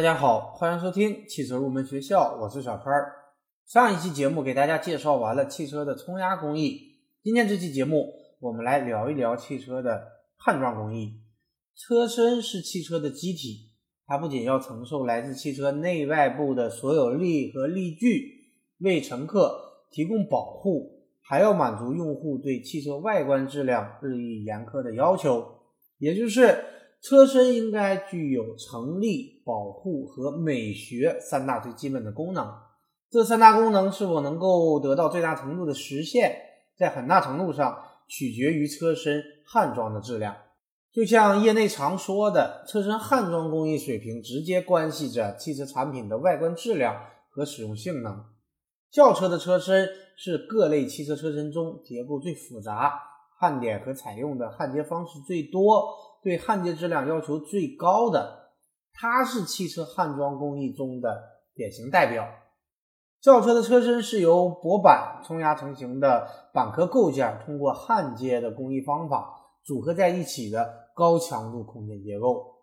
大家好，欢迎收听汽车入门学校，我是小川儿。上一期节目给大家介绍完了汽车的冲压工艺，今天这期节目我们来聊一聊汽车的焊装工艺。车身是汽车的机体，它不仅要承受来自汽车内外部的所有力和力矩，为乘客提供保护，还要满足用户对汽车外观质量日益严苛的要求，也就是。车身应该具有成立、保护和美学三大最基本的功能。这三大功能是否能够得到最大程度的实现，在很大程度上取决于车身焊装的质量。就像业内常说的，车身焊装工艺水平直接关系着汽车产品的外观质量和使用性能。轿车的车身是各类汽车车身中结构最复杂、焊点和采用的焊接方式最多。对焊接质量要求最高的，它是汽车焊装工艺中的典型代表。轿车的车身是由薄板冲压成型的板壳构件，通过焊接的工艺方法组合在一起的高强度空间结构。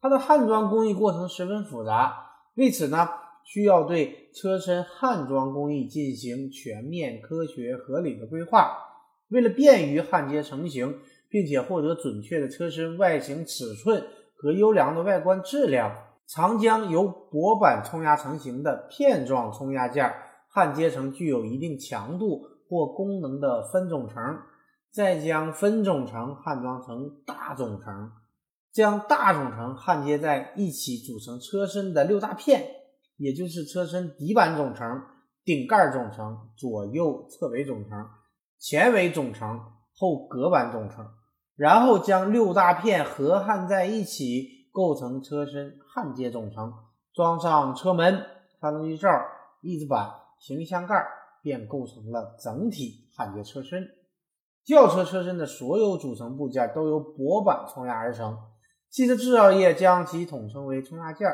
它的焊装工艺过程十分复杂，为此呢，需要对车身焊装工艺进行全面、科学、合理的规划。为了便于焊接成型。并且获得准确的车身外形尺寸和优良的外观质量，常将由薄板冲压成型的片状冲压件焊接成具有一定强度或功能的分总成，再将分总成焊装成大总成，将大总成焊接在一起组成车身的六大片，也就是车身底板总成、顶盖总成、左右侧尾总成、前尾总成、后隔板总成。然后将六大片合焊在一起，构成车身焊接总成，装上车门、发动机罩、翼子板、行李箱盖，便构成了整体焊接车身。轿车车身的所有组成部件都由薄板冲压而成，汽车制造业将其统称为冲压件。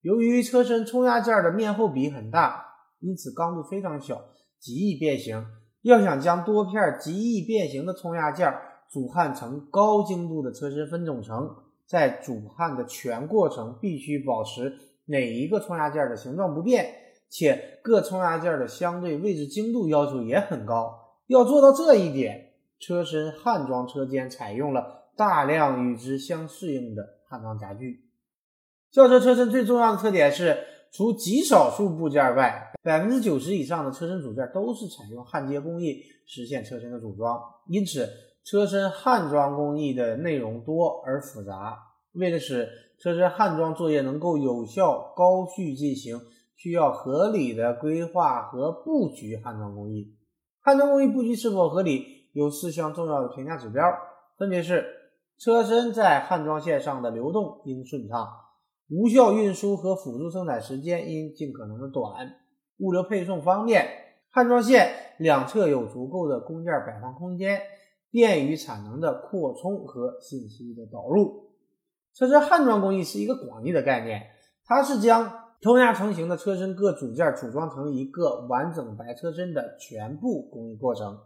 由于车身冲压件的面厚比很大，因此刚度非常小，极易变形。要想将多片极易变形的冲压件，主焊成高精度的车身分总成，在主焊的全过程必须保持每一个冲压件的形状不变，且各冲压件的相对位置精度要求也很高。要做到这一点，车身焊装车间采用了大量与之相适应的焊装夹具。轿车车身最重要的特点是，除极少数部件外，百分之九十以上的车身组件都是采用焊接工艺实现车身的组装，因此。车身焊装工艺的内容多而复杂，为了使车身焊装作业能够有效高序进行，需要合理的规划和布局焊装工艺。焊装工艺布局是否合理，有四项重要的评价指标，分别是：车身在焊装线上的流动应顺畅，无效运输和辅助生产时间应尽可能的短，物流配送方便，焊装线两侧有足够的工件摆放空间。便于产能的扩充和信息的导入。车身焊装工艺是一个广义的概念，它是将冲压成型的车身各组件组装成一个完整白车身的全部工艺过程。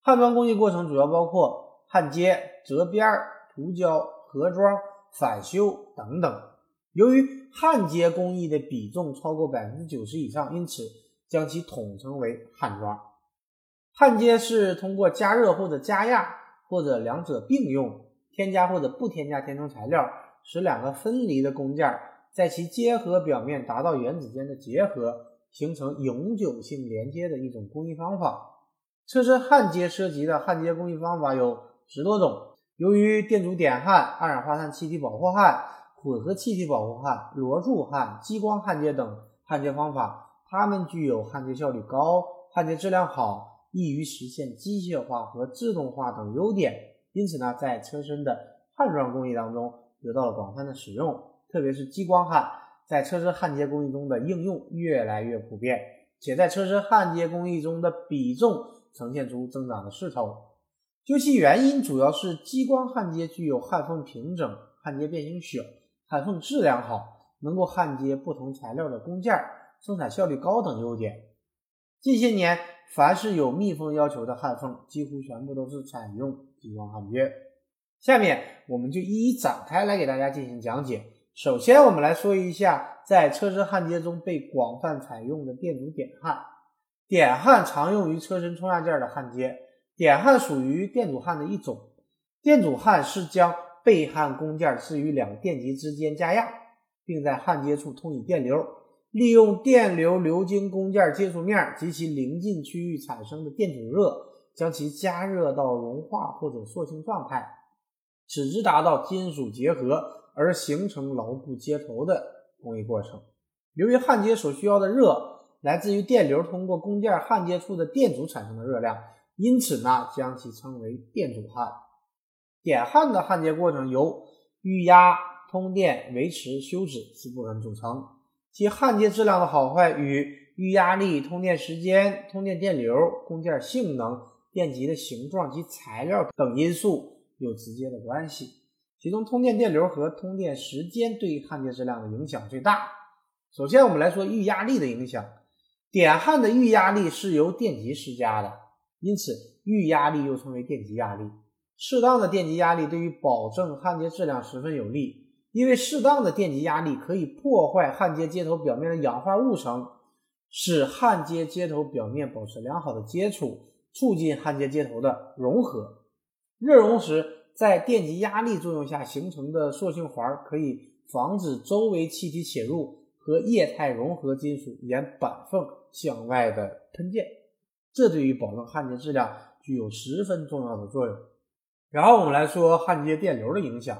焊装工艺过程主要包括焊接、折边、涂胶、合装、返修等等。由于焊接工艺的比重超过百分之九十以上，因此将其统称为焊装。焊接是通过加热或者加压，或者两者并用，添加或者不添加填充材料，使两个分离的工件在其结合表面达到原子间的结合，形成永久性连接的一种工艺方法。车身焊接涉及的焊接工艺方法有十多种。由于电阻点焊、二氧化碳气体保护焊、混合气体保护焊、螺柱焊、激光焊接等焊接方法，它们具有焊接效率高、焊接质量好。易于实现机械化和自动化等优点，因此呢，在车身的焊装工艺当中得到了广泛的使用，特别是激光焊在车身焊接工艺中的应用越来越普遍，且在车身焊接工艺中的比重呈现出增长的势头。究其原因，主要是激光焊接具有焊缝平整、焊接变形小、焊缝质量好、能够焊接不同材料的工件、生产效率高等优点。近些年，凡是有密封要求的焊缝，几乎全部都是采用激光焊接。下面我们就一一展开来给大家进行讲解。首先，我们来说一下在车身焊接中被广泛采用的电阻点焊。点焊常用于车身冲压件的焊接，点焊属于电阻焊的一种。电阻焊是将被焊工件置于两电极之间加压，并在焊接处通以电流，利用电流流经工件接触面及其临近区域产生的电阻热，将其加热到融化或者塑性状态，使之达到金属结合而形成牢固接头的工艺过程。由于焊接所需要的热。来自于电流通过工件焊接处的电阻产生的热量，因此呢，将其称为电阻焊。点焊的焊接过程由预压、通电、维持、休止四部分组成，其焊接质量的好坏与预压力、通电时间、通电电流、工件性能、电极的形状及材料等因素有直接的关系。其中，通电电流和通电时间对于焊接质量的影响最大。首先，我们来说预压力的影响。点焊的预压力是由电极施加的，因此预压力又称为电极压力。适当的电极压力对于保证焊接质量十分有利，因为适当的电极压力可以破坏焊接接头表面的氧化物层，使焊接接头表面保持良好的接触，促进焊接接头的融合。热熔时，在电极压力作用下形成的塑性环可以防止周围气体侵入和液态融合金属沿板缝。向外的喷溅，这对于保证焊接质量具有十分重要的作用。然后我们来说焊接电流的影响，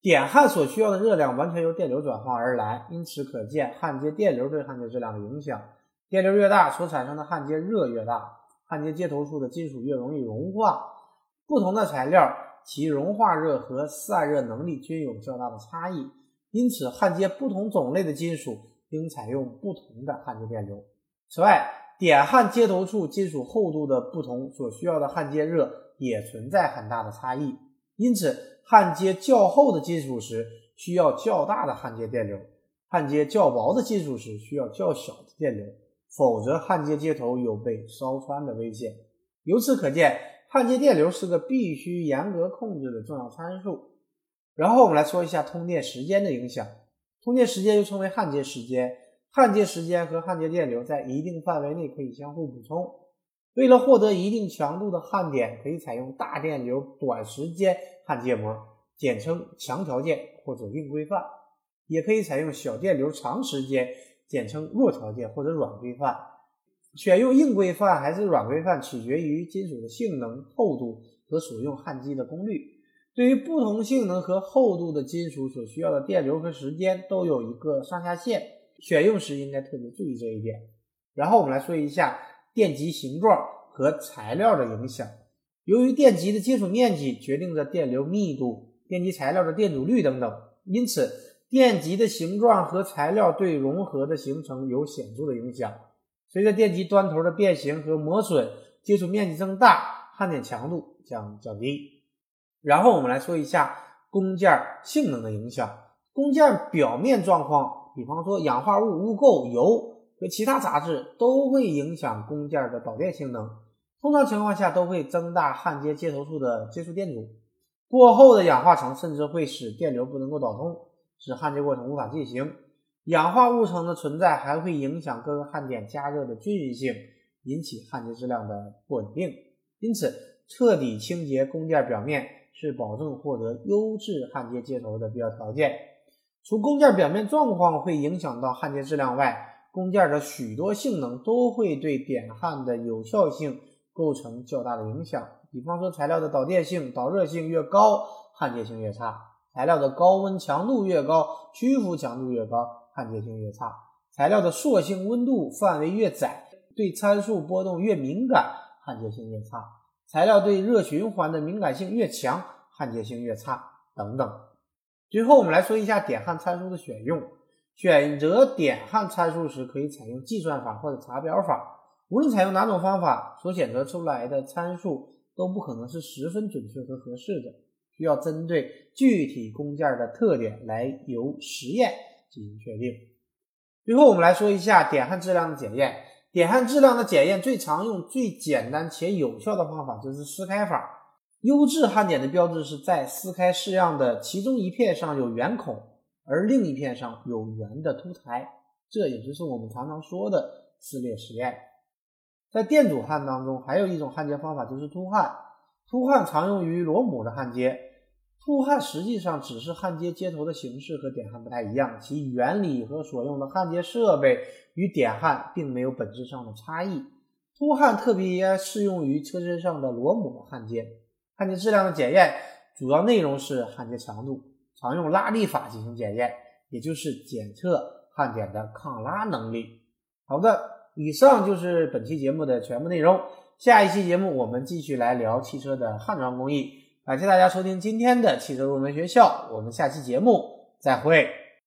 点焊所需要的热量完全由电流转化而来，因此可见焊接电流对焊接质量的影响。电流越大，所产生的焊接热越大，焊接接头处的金属越容易融化。不同的材料，其融化热和散热能力均有较大的差异，因此焊接不同种类的金属应采用不同的焊接电流。此外，点焊接头处金属厚度的不同，所需要的焊接热也存在很大的差异。因此，焊接较厚的金属时，需要较大的焊接电流；焊接较薄的金属时，需要较小的电流。否则，焊接接头有被烧穿的危险。由此可见，焊接电流是个必须严格控制的重要参数。然后，我们来说一下通电时间的影响。通电时间又称为焊接时间。焊接时间和焊接电流在一定范围内可以相互补充。为了获得一定强度的焊点，可以采用大电流短时间焊接膜，简称强条件或者硬规范；也可以采用小电流长时间，简称弱条件或者软规范。选用硬规范还是软规范，取决于金属的性能、厚度和所用焊机的功率。对于不同性能和厚度的金属，所需要的电流和时间都有一个上下限。选用时应该特别注意这一点。然后我们来说一下电极形状和材料的影响。由于电极的接触面积决定着电流密度、电极材料的电阻率等等，因此电极的形状和材料对融合的形成有显著的影响。随着电极端头的变形和磨损，接触面积增大，焊点强度将降低。然后我们来说一下工件性能的影响。工件表面状况。比方说，氧化物、污垢、油和其他杂质都会影响工件的导电性能。通常情况下，都会增大焊接接头处的接触电阻。过厚的氧化层甚至会使电流不能够导通，使焊接过程无法进行。氧化物层的存在还会影响各个焊点加热的均匀性，引起焊接质量的不稳定。因此，彻底清洁工件表面是保证获得优质焊接接头的必要条件。除工件表面状况会影响到焊接质量外，工件的许多性能都会对点焊的有效性构成较大的影响。比方说，材料的导电性、导热性越高，焊接性越差；材料的高温强度越高，屈服强度越高，焊接性越差；材料的塑性温度范围越窄，对参数波动越敏感，焊接性越差；材料对热循环的敏感性越强，焊接性越差，等等。最后，我们来说一下点焊参数的选用。选择点焊参数时，可以采用计算法或者查表法。无论采用哪种方法，所选择出来的参数都不可能是十分准确和合适的，需要针对具体工件的特点来由实验进行确定。最后，我们来说一下点焊质量的检验。点焊质量的检验最常用、最简单且有效的方法就是撕开法。优质焊点的标志是在撕开式样的其中一片上有圆孔，而另一片上有圆的凸台，这也就是我们常常说的撕裂实验。在电阻焊当中，还有一种焊接方法就是凸焊。凸焊常用于螺母的焊接，凸焊实际上只是焊接接头的形式和点焊不太一样，其原理和所用的焊接设备与点焊并没有本质上的差异。凸焊特别适用于车身上的螺母焊接，焊接质量的检验主要内容是焊接强度，常用拉力法进行检验，也就是检测焊点的抗拉能力。好的。以上就是本期节目的全部内容。下一期节目我们继续来聊汽车的焊装工艺。感谢大家收听今天的汽车入门学校，我们下期节目再会。